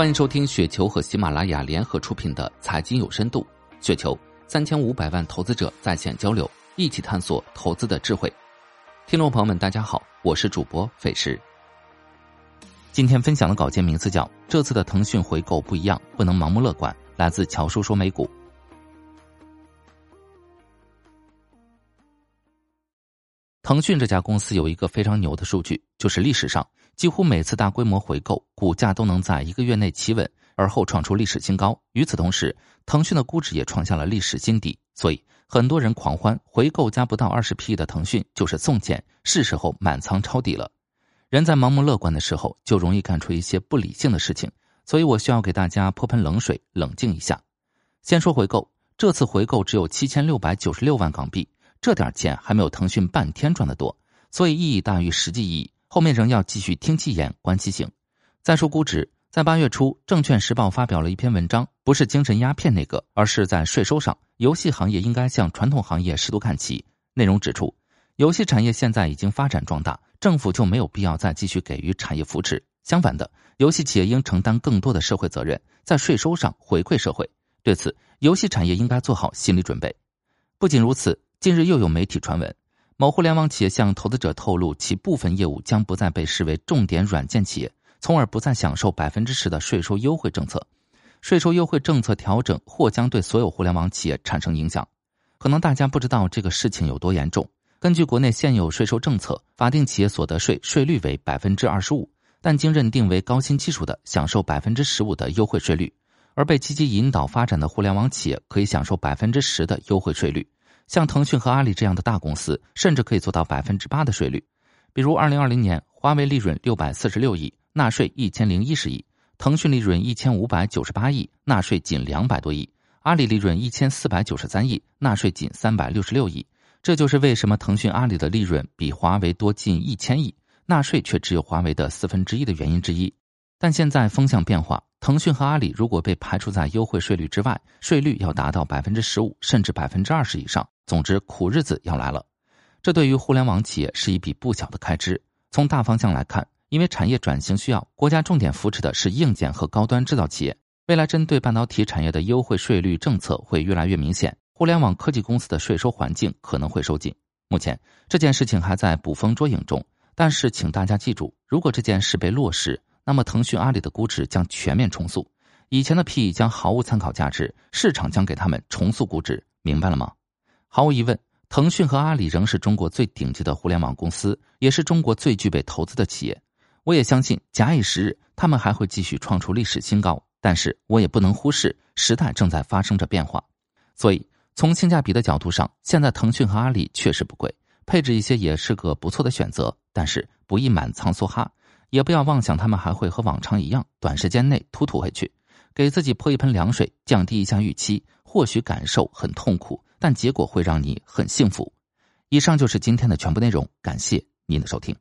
欢迎收听雪球和喜马拉雅联合出品的《财经有深度》，雪球三千五百万投资者在线交流，一起探索投资的智慧。听众朋友们，大家好，我是主播费时。今天分享的稿件名字叫《这次的腾讯回购不一样，不能盲目乐观》，来自乔叔说美股。腾讯这家公司有一个非常牛的数据，就是历史上几乎每次大规模回购，股价都能在一个月内企稳，而后创出历史新高。与此同时，腾讯的估值也创下了历史新低，所以很多人狂欢回购加不到二十 P 的腾讯就是送钱，是时候满仓抄底了。人在盲目乐观的时候，就容易干出一些不理性的事情，所以我需要给大家泼盆冷水，冷静一下。先说回购，这次回购只有七千六百九十六万港币。这点钱还没有腾讯半天赚的多，所以意义大于实际意义。后面仍要继续听其言，观其行。再说估值，在八月初，证券时报发表了一篇文章，不是精神鸦片那个，而是在税收上，游戏行业应该向传统行业适度看齐。内容指出，游戏产业现在已经发展壮大，政府就没有必要再继续给予产业扶持。相反的，游戏企业应承担更多的社会责任，在税收上回馈社会。对此，游戏产业应该做好心理准备。不仅如此。近日又有媒体传闻，某互联网企业向投资者透露，其部分业务将不再被视为重点软件企业，从而不再享受百分之十的税收优惠政策。税收优惠政策调整或将对所有互联网企业产生影响。可能大家不知道这个事情有多严重。根据国内现有税收政策，法定企业所得税税率为百分之二十五，但经认定为高新技术的，享受百分之十五的优惠税率；而被积极引导发展的互联网企业，可以享受百分之十的优惠税率。像腾讯和阿里这样的大公司，甚至可以做到百分之八的税率。比如，二零二零年，华为利润六百四十六亿，纳税一千零一十亿；腾讯利润一千五百九十八亿，纳税仅两百多亿；阿里利润一千四百九十三亿，纳税仅三百六十六亿。这就是为什么腾讯、阿里的利润比华为多近一千亿，纳税却只有华为的四分之一的原因之一。但现在风向变化。腾讯和阿里如果被排除在优惠税率之外，税率要达到百分之十五甚至百分之二十以上。总之，苦日子要来了。这对于互联网企业是一笔不小的开支。从大方向来看，因为产业转型需要，国家重点扶持的是硬件和高端制造企业。未来针对半导体产业的优惠税率政策会越来越明显，互联网科技公司的税收环境可能会收紧。目前这件事情还在捕风捉影中，但是请大家记住，如果这件事被落实，那么，腾讯、阿里的估值将全面重塑，以前的 PE 将毫无参考价值，市场将给他们重塑估值，明白了吗？毫无疑问，腾讯和阿里仍是中国最顶级的互联网公司，也是中国最具备投资的企业。我也相信，假以时日，他们还会继续创出历史新高。但是我也不能忽视，时代正在发生着变化。所以，从性价比的角度上，现在腾讯和阿里确实不贵，配置一些也是个不错的选择。但是，不宜满仓梭哈。也不要妄想他们还会和往常一样，短时间内突突回去，给自己泼一盆凉水，降低一下预期。或许感受很痛苦，但结果会让你很幸福。以上就是今天的全部内容，感谢您的收听。